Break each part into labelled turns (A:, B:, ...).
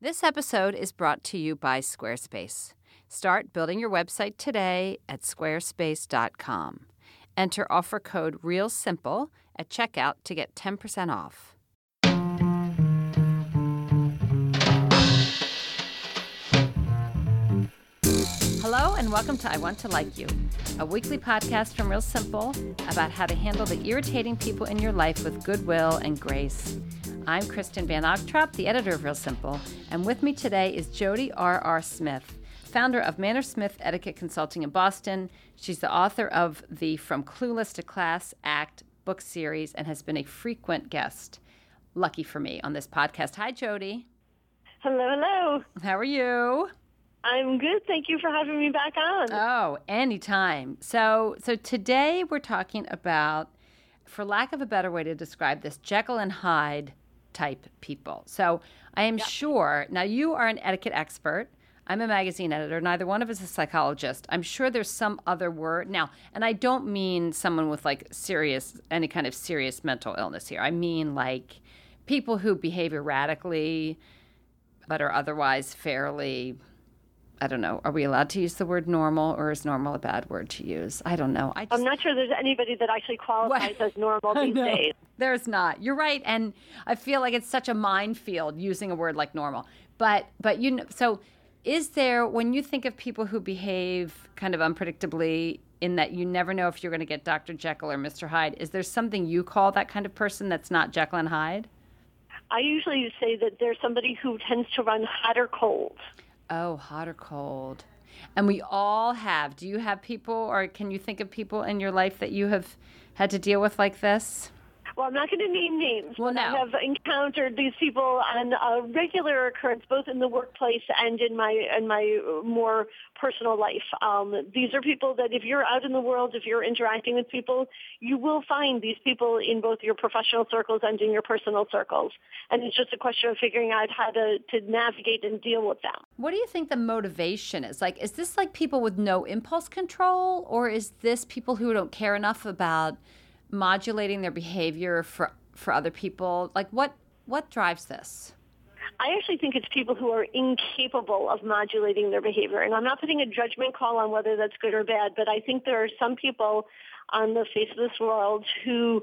A: This episode is brought to you by Squarespace. Start building your website today at squarespace.com. Enter offer code REALSIMPLE at checkout to get 10% off. Hello, and welcome to I Want to Like You, a weekly podcast from Real Simple about how to handle the irritating people in your life with goodwill and grace. I'm Kristin Van Ogtrop, the editor of Real Simple, and with me today is Jodi R. R. Smith, founder of Mannersmith Etiquette Consulting in Boston. She's the author of the From Clueless to Class Act book series and has been a frequent guest, lucky for me, on this podcast. Hi, Jodi.
B: Hello, hello.
A: How are you?
B: I'm good. Thank you for having me back on.
A: Oh, anytime. So, so today we're talking about, for lack of a better way to describe this, Jekyll and Hyde type people. So I am sure, now you are an etiquette expert. I'm a magazine editor. Neither one of us is a psychologist. I'm sure there's some other word. Now, and I don't mean someone with like serious, any kind of serious mental illness here. I mean like people who behave erratically, but are otherwise fairly I don't know. Are we allowed to use the word normal, or is normal a bad word to use? I don't know. I
B: just, I'm not sure there's anybody that actually qualifies as normal these days.
A: There's not. You're right, and I feel like it's such a minefield using a word like normal. But but you know, so is there when you think of people who behave kind of unpredictably in that you never know if you're going to get Dr. Jekyll or Mr. Hyde? Is there something you call that kind of person that's not Jekyll and Hyde?
B: I usually say that there's somebody who tends to run hot or cold.
A: Oh, hot or cold. And we all have. Do you have people, or can you think of people in your life that you have had to deal with like this?
B: Well, I'm not going to name names.
A: Well, no.
B: I have encountered these people on a regular occurrence, both in the workplace and in my in my more personal life. Um, these are people that, if you're out in the world, if you're interacting with people, you will find these people in both your professional circles and in your personal circles. And it's just a question of figuring out how to to navigate and deal with them.
A: What do you think the motivation is? Like, is this like people with no impulse control, or is this people who don't care enough about modulating their behavior for for other people? Like what what drives this?
B: I actually think it's people who are incapable of modulating their behavior. And I'm not putting a judgment call on whether that's good or bad, but I think there are some people on the face of this world who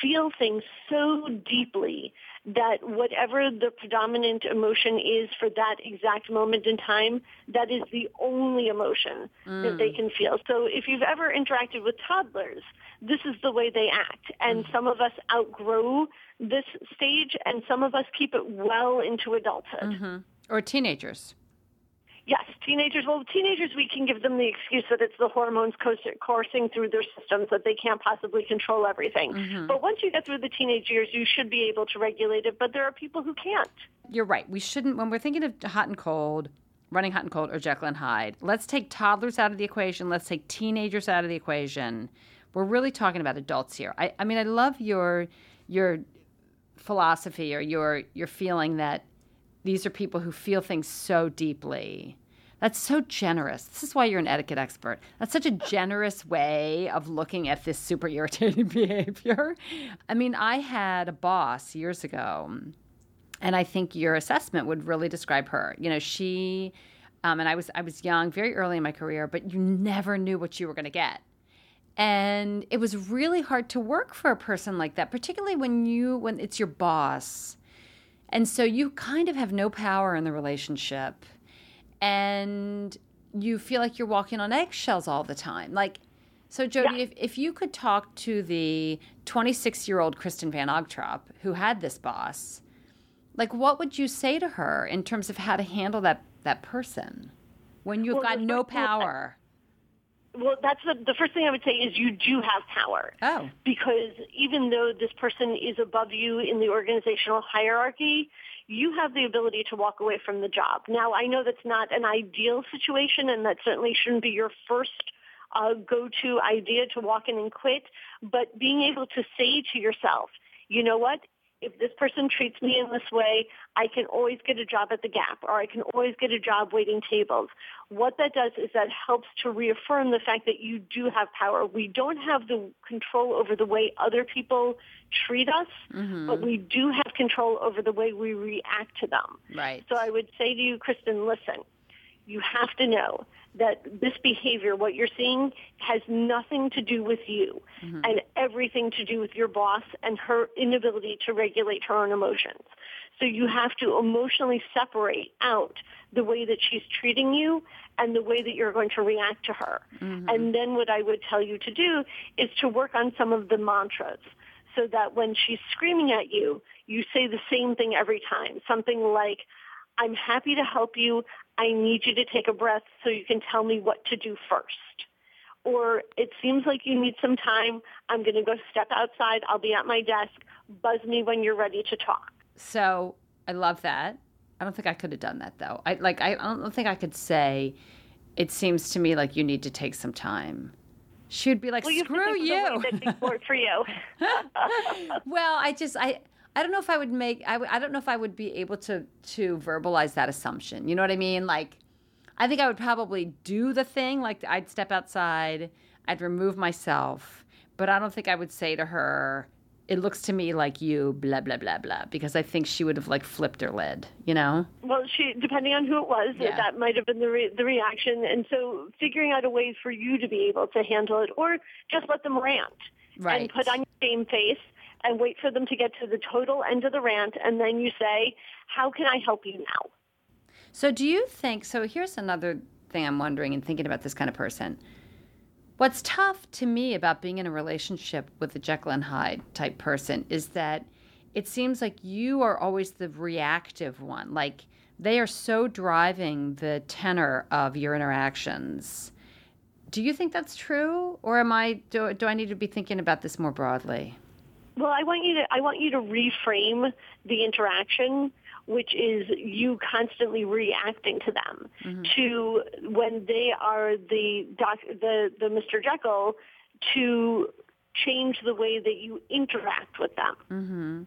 B: feel things so deeply that whatever the predominant emotion is for that exact moment in time, that is the only emotion mm. that they mm. can feel. So if you've ever interacted with toddlers, this is the way they act. And mm. some of us outgrow this stage and some of us keep it well into adulthood.
A: Mm-hmm. Or teenagers.
B: Yes, teenagers. Well, teenagers, we can give them the excuse that it's the hormones coursing through their systems that they can't possibly control everything. Mm-hmm. But once you get through the teenage years, you should be able to regulate it. But there are people who can't.
A: You're right. We shouldn't, when we're thinking of hot and cold, running hot and cold, or Jekyll and Hyde, let's take toddlers out of the equation. Let's take teenagers out of the equation. We're really talking about adults here. I, I mean, I love your your philosophy or your your feeling that these are people who feel things so deeply. That's so generous. This is why you're an etiquette expert. That's such a generous way of looking at this super irritating behavior. I mean, I had a boss years ago, and I think your assessment would really describe her. You know, she, um, and I was I was young, very early in my career, but you never knew what you were going to get. And it was really hard to work for a person like that, particularly when you when it's your boss and so you kind of have no power in the relationship. And you feel like you're walking on eggshells all the time. Like, so Jodi, yeah. if, if you could talk to the 26 year old Kristin Van Ogtrop who had this boss, like what would you say to her in terms of how to handle that, that person when you've well, got no power?
B: Well, that's the, the first thing I would say is you do have power.
A: Oh.
B: Because even though this person is above you in the organizational hierarchy, you have the ability to walk away from the job. Now, I know that's not an ideal situation and that certainly shouldn't be your first uh, go-to idea to walk in and quit, but being able to say to yourself, you know what? If this person treats me in this way, I can always get a job at the Gap or I can always get a job waiting tables. What that does is that helps to reaffirm the fact that you do have power. We don't have the control over the way other people treat us, mm-hmm. but we do have control over the way we react to them.
A: Right.
B: So I would say to you, Kristin, listen, you have to know that this behavior, what you're seeing, has nothing to do with you mm-hmm. and everything to do with your boss and her inability to regulate her own emotions. So you have to emotionally separate out the way that she's treating you and the way that you're going to react to her. Mm-hmm. And then what I would tell you to do is to work on some of the mantras so that when she's screaming at you, you say the same thing every time. Something like, I'm happy to help you. I need you to take a breath so you can tell me what to do first. Or it seems like you need some time. I'm going to go step outside. I'll be at my desk. Buzz me when you're ready to talk.
A: So I love that. I don't think I could have done that though. I like I don't think I could say it seems to me like you need to take some time. She would be like,
B: well,
A: "Screw you."
B: for you.
A: well, I just I I don't know if I would make I w- I don't know if I would be able to to verbalize that assumption. You know what I mean? Like I think I would probably do the thing like I'd step outside, I'd remove myself, but I don't think I would say to her it looks to me like you blah blah blah blah because I think she would have like flipped her lid, you know.
B: Well, she depending on who it was, yeah. that might have been the re- the reaction, and so figuring out a way for you to be able to handle it, or just let them rant
A: right.
B: and put on your same face and wait for them to get to the total end of the rant, and then you say, "How can I help you now?"
A: So, do you think? So, here's another thing I'm wondering and thinking about this kind of person. What's tough to me about being in a relationship with a Jekyll and Hyde type person is that it seems like you are always the reactive one. Like they are so driving the tenor of your interactions. Do you think that's true, or am I? Do, do I need to be thinking about this more broadly?
B: Well, I want you to I want you to reframe the interaction, which is you constantly reacting to them, mm-hmm. to when they are the doc, the the Mr. Jekyll, to change the way that you interact with them.
A: Mm-hmm.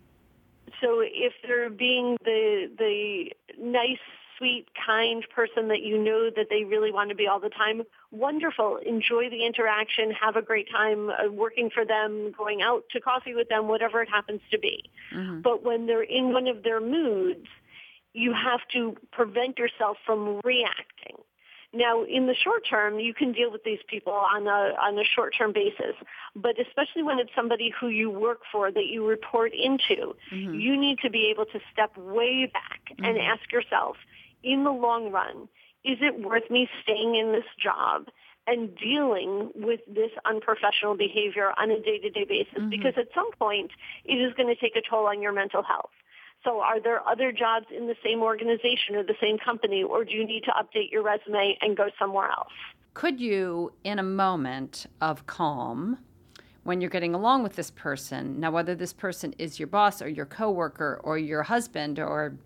B: So if they're being the the nice sweet, kind person that you know that they really want to be all the time, wonderful. Enjoy the interaction. Have a great time uh, working for them, going out to coffee with them, whatever it happens to be. Mm-hmm. But when they're in one of their moods, you have to prevent yourself from reacting. Now, in the short term, you can deal with these people on a on a short term basis, but especially when it's somebody who you work for that you report into, mm-hmm. you need to be able to step way back mm-hmm. and ask yourself, in the long run, is it worth me staying in this job and dealing with this unprofessional behavior on a day-to-day basis? Mm-hmm. Because at some point, it is going to take a toll on your mental health. So are there other jobs in the same organization or the same company, or do you need to update your resume and go somewhere else?
A: Could you, in a moment of calm, when you're getting along with this person, now whether this person is your boss or your coworker or your husband or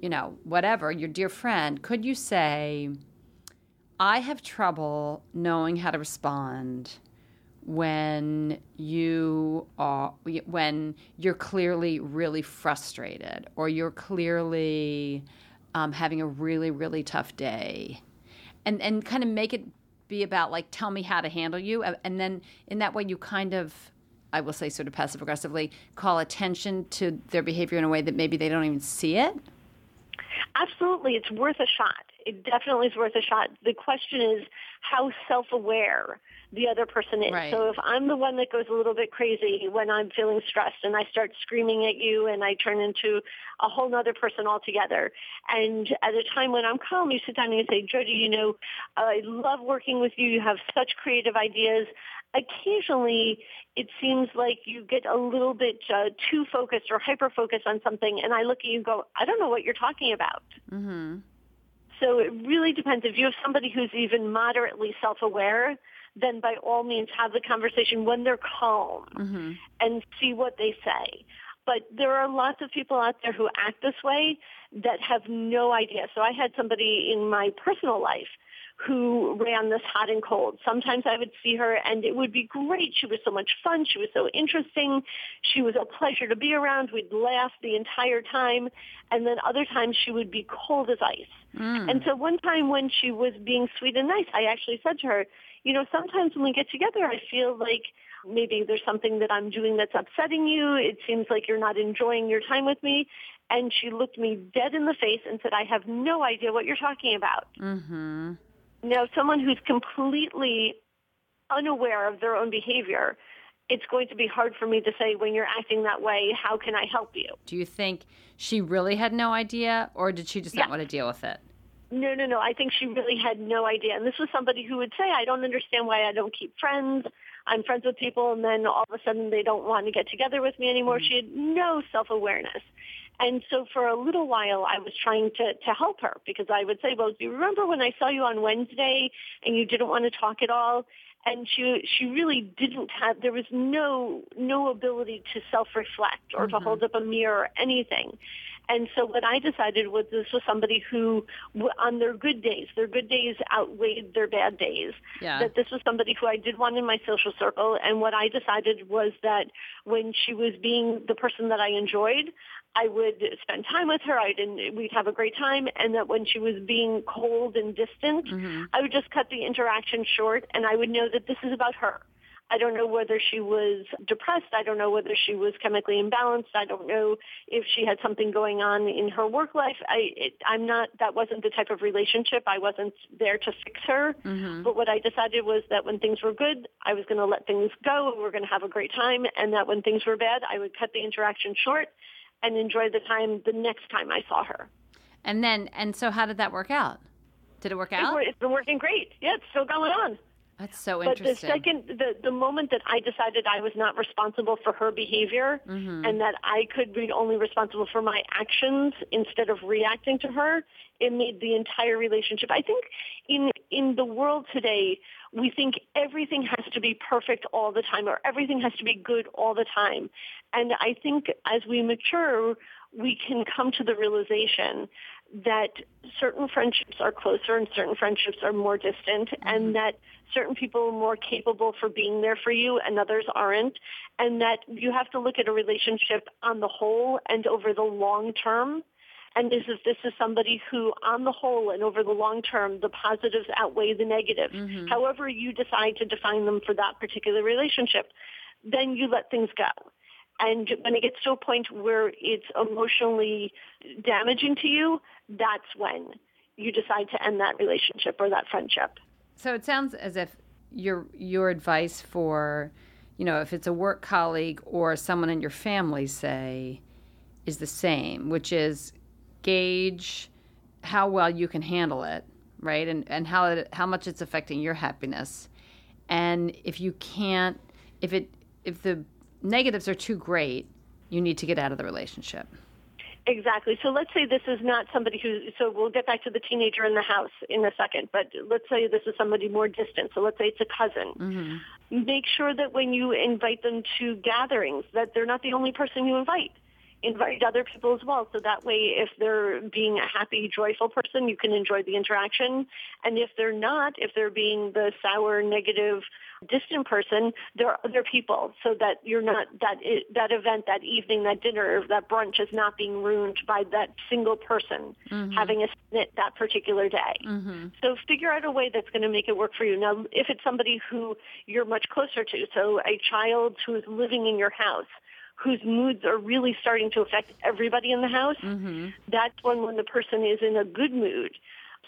A: you know, whatever, your dear friend, could you say, I have trouble knowing how to respond when you are when you're clearly really frustrated or you're clearly um, having a really really tough day. And and kind of make it be about like tell me how to handle you. And then in that way you kind of i will say sort of passive aggressively call attention to their behavior in a way that maybe they don't even see it.
B: Absolutely, it's worth a shot. It definitely is worth a shot. The question is how self-aware the other person is.
A: Right.
B: So if I'm the one that goes a little bit crazy when I'm feeling stressed and I start screaming at you and I turn into a whole other person altogether. And at a time when I'm calm, you sit down and you say, Jodi, you know, I love working with you. You have such creative ideas occasionally it seems like you get a little bit uh, too focused or hyper focused on something and i look at you and go i don't know what you're talking about
A: mm-hmm.
B: So it really depends if you have somebody who's even moderately self-aware then by all means have the conversation when they're calm
A: mm-hmm.
B: and see what they say But there are lots of people out there who act this way that have no idea. So I had somebody in my personal life who ran this hot and cold. Sometimes I would see her and it would be great. She was so much fun. She was so interesting. She was a pleasure to be around. We'd laugh the entire time. And then other times she would be cold as ice. Mm. And so one time when she was being sweet and nice, I actually said to her, you know, sometimes when we get together, I feel like maybe there's something that I'm doing that's upsetting you. It seems like you're not enjoying your time with me. And she looked me dead in the face and said, I have no idea what you're talking about. Mm-hmm. Now, someone who's completely unaware of their own behavior, it's going to be hard for me to say when you're acting that way, how can I help you?
A: Do you think she really had no idea or did she just not want to deal with it?
B: No, no, no. I think she really had no idea. And this was somebody who would say, I don't understand why I don't keep friends. I'm friends with people and then all of a sudden they don't want to get together with me anymore. Mm-hmm. She had no self-awareness. And so for a little while, I was trying to, to help her because I would say, well, do you remember when I saw you on Wednesday and you didn't want to talk at all? And she, she really didn't have, there was no, no ability to self-reflect or mm-hmm. to hold up a mirror or anything. And so what I decided was this was somebody who, on their good days, their good days outweighed their bad days. Yeah. That this was somebody who I did want in my social circle. And what I decided was that when she was being the person that I enjoyed, I would spend time with her. I didn't, we'd have a great time. And that when she was being cold and distant, mm-hmm. I would just cut the interaction short and I would know that this is about her. I don't know whether she was depressed. I don't know whether she was chemically imbalanced. I don't know if she had something going on in her work life. I, it, I'm not, that wasn't the type of relationship. I wasn't there to fix her. Mm-hmm. But what I decided was that when things were good, I was going to let things go. and We were going to have a great time. And that when things were bad, I would cut the interaction short and enjoy the time the next time I saw her.
A: And then, and so how did that work out? Did it work out?
B: It's been working great. Yeah, it's still going on.
A: That's so interesting.
B: But the second, the, the moment that I decided I was not responsible for her behavior mm-hmm. and that I could be only responsible for my actions instead of reacting to her, it made the entire relationship. I think in, in the world today, we think everything has to be perfect all the time or everything has to be good all the time. And I think as we mature, we can come to the realization that certain friendships are closer and certain friendships are more distant mm-hmm. and that certain people are more capable for being there for you and others aren't and that you have to look at a relationship on the whole and over the long term and this is this is somebody who on the whole and over the long term the positives outweigh the negatives mm-hmm. however you decide to define them for that particular relationship then you let things go and when it gets to a point where it's emotionally damaging to you, that's when you decide to end that relationship or that friendship.
A: So it sounds as if your your advice for, you know, if it's a work colleague or someone in your family, say, is the same, which is gauge how well you can handle it, right, and and how it, how much it's affecting your happiness, and if you can't, if it if the negatives are too great, you need to get out of the relationship.
B: Exactly. So let's say this is not somebody who, so we'll get back to the teenager in the house in a second, but let's say this is somebody more distant. So let's say it's a cousin. Mm-hmm. Make sure that when you invite them to gatherings, that they're not the only person you invite. Invite other people as well. So that way, if they're being a happy, joyful person, you can enjoy the interaction. And if they're not, if they're being the sour, negative, distant person, there are other people so that you're not, that, that event, that evening, that dinner, that brunch is not being ruined by that single person mm-hmm. having a snit that particular day. Mm-hmm. So figure out a way that's going to make it work for you. Now, if it's somebody who you're much closer to, so a child who's living in your house, whose moods are really starting to affect everybody in the house, mm-hmm. that's when when the person is in a good mood,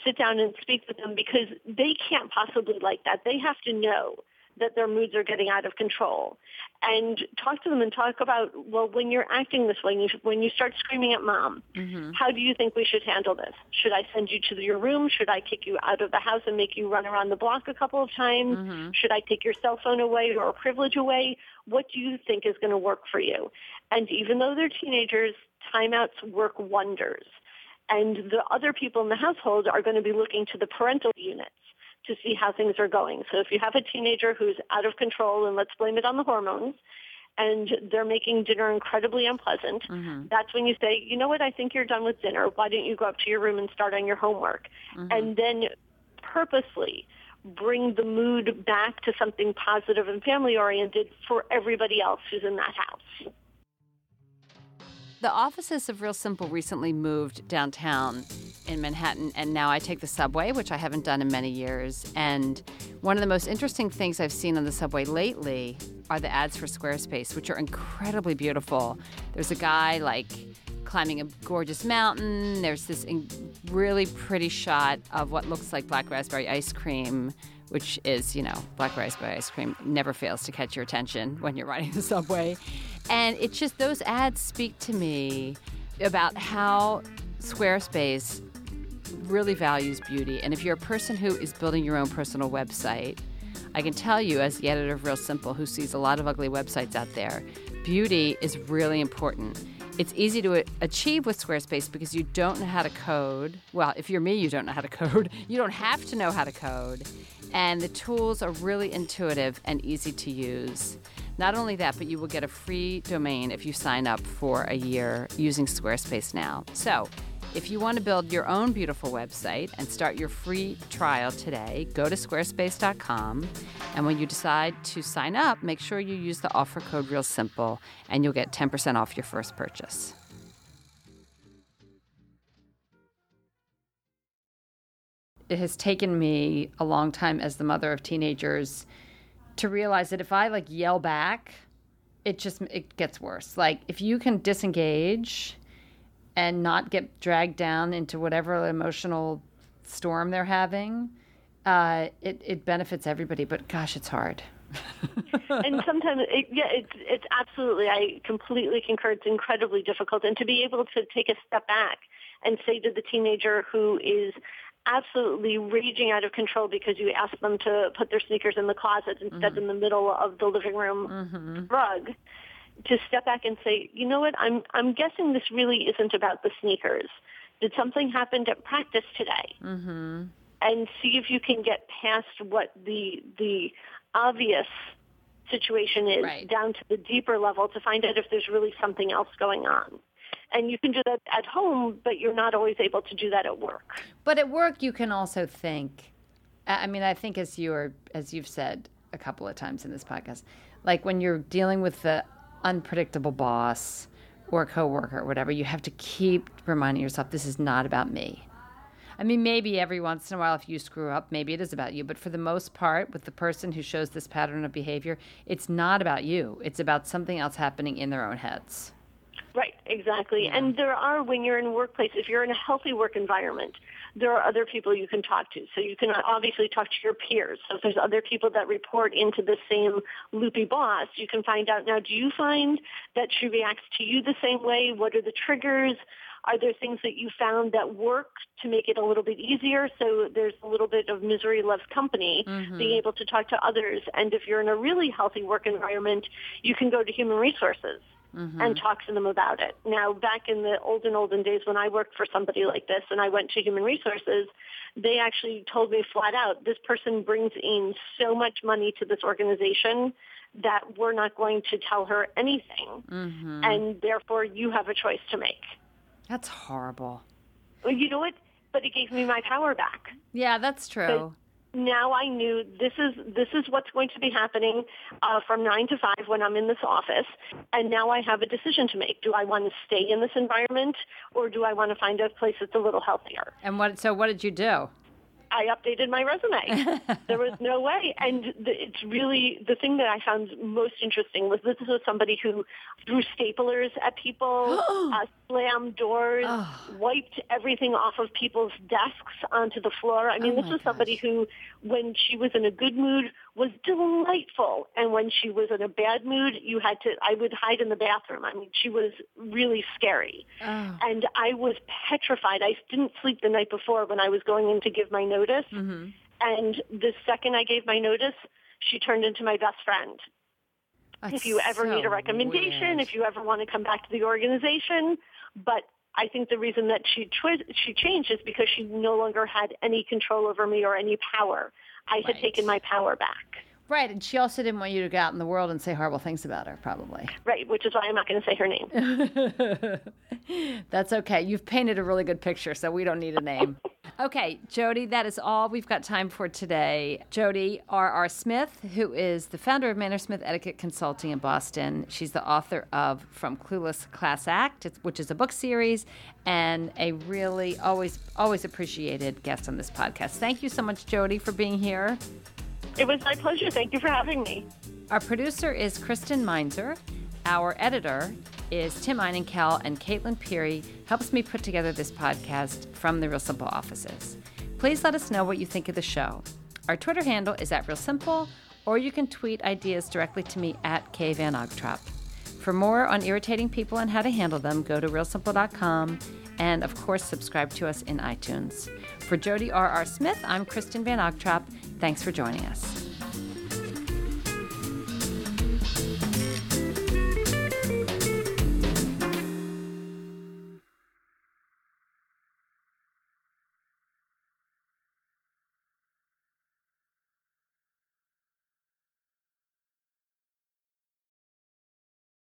B: sit down and speak with them because they can't possibly like that. They have to know that their moods are getting out of control. And talk to them and talk about well when you're acting this way when you, when you start screaming at mom mm-hmm. how do you think we should handle this? Should i send you to your room? Should i kick you out of the house and make you run around the block a couple of times? Mm-hmm. should i take your cell phone away or privilege away? What do you think is going to work for you? And even though they're teenagers timeouts work wonders. And the other people in the household are going to be looking to the parental units to see how things are going. So if you have a teenager who's out of control, and let's blame it on the hormones, and they're making dinner incredibly unpleasant, mm-hmm. that's when you say, you know what, I think you're done with dinner. Why don't you go up to your room and start on your homework? Mm-hmm. And then purposely bring the mood back to something positive and family oriented for everybody else who's in that house.
A: The offices of Real Simple recently moved downtown in Manhattan, and now I take the subway, which I haven't done in many years. And one of the most interesting things I've seen on the subway lately are the ads for Squarespace, which are incredibly beautiful. There's a guy like climbing a gorgeous mountain. There's this really pretty shot of what looks like black raspberry ice cream, which is, you know, black raspberry ice cream never fails to catch your attention when you're riding the subway. And it's just those ads speak to me about how Squarespace really values beauty. And if you're a person who is building your own personal website, I can tell you, as the editor of Real Simple, who sees a lot of ugly websites out there, beauty is really important. It's easy to achieve with Squarespace because you don't know how to code. Well, if you're me, you don't know how to code. You don't have to know how to code. And the tools are really intuitive and easy to use. Not only that, but you will get a free domain if you sign up for a year using Squarespace now. So, if you want to build your own beautiful website and start your free trial today, go to squarespace.com. And when you decide to sign up, make sure you use the offer code Real Simple and you'll get 10% off your first purchase. It has taken me a long time as the mother of teenagers to realize that if I like yell back, it just it gets worse. Like if you can disengage and not get dragged down into whatever emotional storm they're having, uh, it, it benefits everybody. But gosh, it's hard.
B: and sometimes, it, yeah, it's it's absolutely. I completely concur. It's incredibly difficult, and to be able to take a step back and say to the teenager who is absolutely raging out of control because you ask them to put their sneakers in the closet instead mm-hmm. in the middle of the living room mm-hmm. rug to step back and say, you know what, I'm, I'm guessing this really isn't about the sneakers. Did something happen at practice today? Mm-hmm. And see if you can get past what the, the obvious situation is right. down to the deeper level to find out if there's really something else going on. And you can do that at home, but you're not always able to do that at work.
A: But at work, you can also think. I mean, I think as you're as you've said a couple of times in this podcast, like when you're dealing with the unpredictable boss or coworker or whatever, you have to keep reminding yourself this is not about me. I mean, maybe every once in a while, if you screw up, maybe it is about you. But for the most part, with the person who shows this pattern of behavior, it's not about you. It's about something else happening in their own heads.
B: Exactly. Yeah. And there are, when you're in a workplace, if you're in a healthy work environment, there are other people you can talk to. So you can obviously talk to your peers. So if there's other people that report into the same loopy boss, you can find out now, do you find that she reacts to you the same way? What are the triggers? Are there things that you found that work to make it a little bit easier? So there's a little bit of misery loves company, mm-hmm. being able to talk to others. And if you're in a really healthy work environment, you can go to human resources mm-hmm. and talk to them about it. Now, back in the olden, olden days when I worked for somebody like this and I went to human resources, they actually told me flat out, this person brings in so much money to this organization that we're not going to tell her anything. Mm-hmm. And therefore, you have a choice to make.
A: That's horrible.
B: Well, you know what? But it gave me my power back.
A: Yeah, that's true
B: now I knew this is this is what's going to be happening uh, from nine to five when I'm in this office, and now I have a decision to make. Do I want to stay in this environment, or do I want to find a place that's a little healthier?
A: And what? So what did you do?
B: I updated my resume. there was no way. And the, it's really the thing that I found most interesting was this was somebody who threw staplers at people, uh, slammed doors, oh. wiped everything off of people's desks onto the floor. I mean, oh this was gosh. somebody who, when she was in a good mood, was delightful. And when she was in a bad mood, you had to, I would hide in the bathroom. I mean, she was really scary. Oh. And I was petrified. I didn't sleep the night before when I was going in to give my notice. Mm-hmm. And the second I gave my notice, she turned into my best friend. That's if you ever so need a recommendation, weird. if you ever want to come back to the organization, but I think the reason that she twi- she changed is because she no longer had any control over me or any power. I had taken my power back.
A: Right, and she also didn't want you to go out in the world and say horrible things about her, probably.
B: Right, which is why I'm not going to say her
A: name. That's okay. You've painted a really good picture, so we don't need a name. Okay, Jodi, that is all we've got time for today. Jodi R.R. Smith, who is the founder of Mannersmith Etiquette Consulting in Boston. She's the author of From Clueless Class Act, which is a book series, and a really always always appreciated guest on this podcast. Thank you so much, Jodi, for being here.
B: It was my pleasure. Thank you for having me.
A: Our producer is Kristen Meinzer. Our editor is Tim Einenkel, and Caitlin Peary helps me put together this podcast from the Real Simple offices. Please let us know what you think of the show. Our Twitter handle is at Real Simple, or you can tweet ideas directly to me at K Van Ogtrop. For more on irritating people and how to handle them, go to realsimple.com and, of course, subscribe to us in iTunes. For Jodi R.R. Smith, I'm Kristin Van Ogtrop. Thanks for joining us.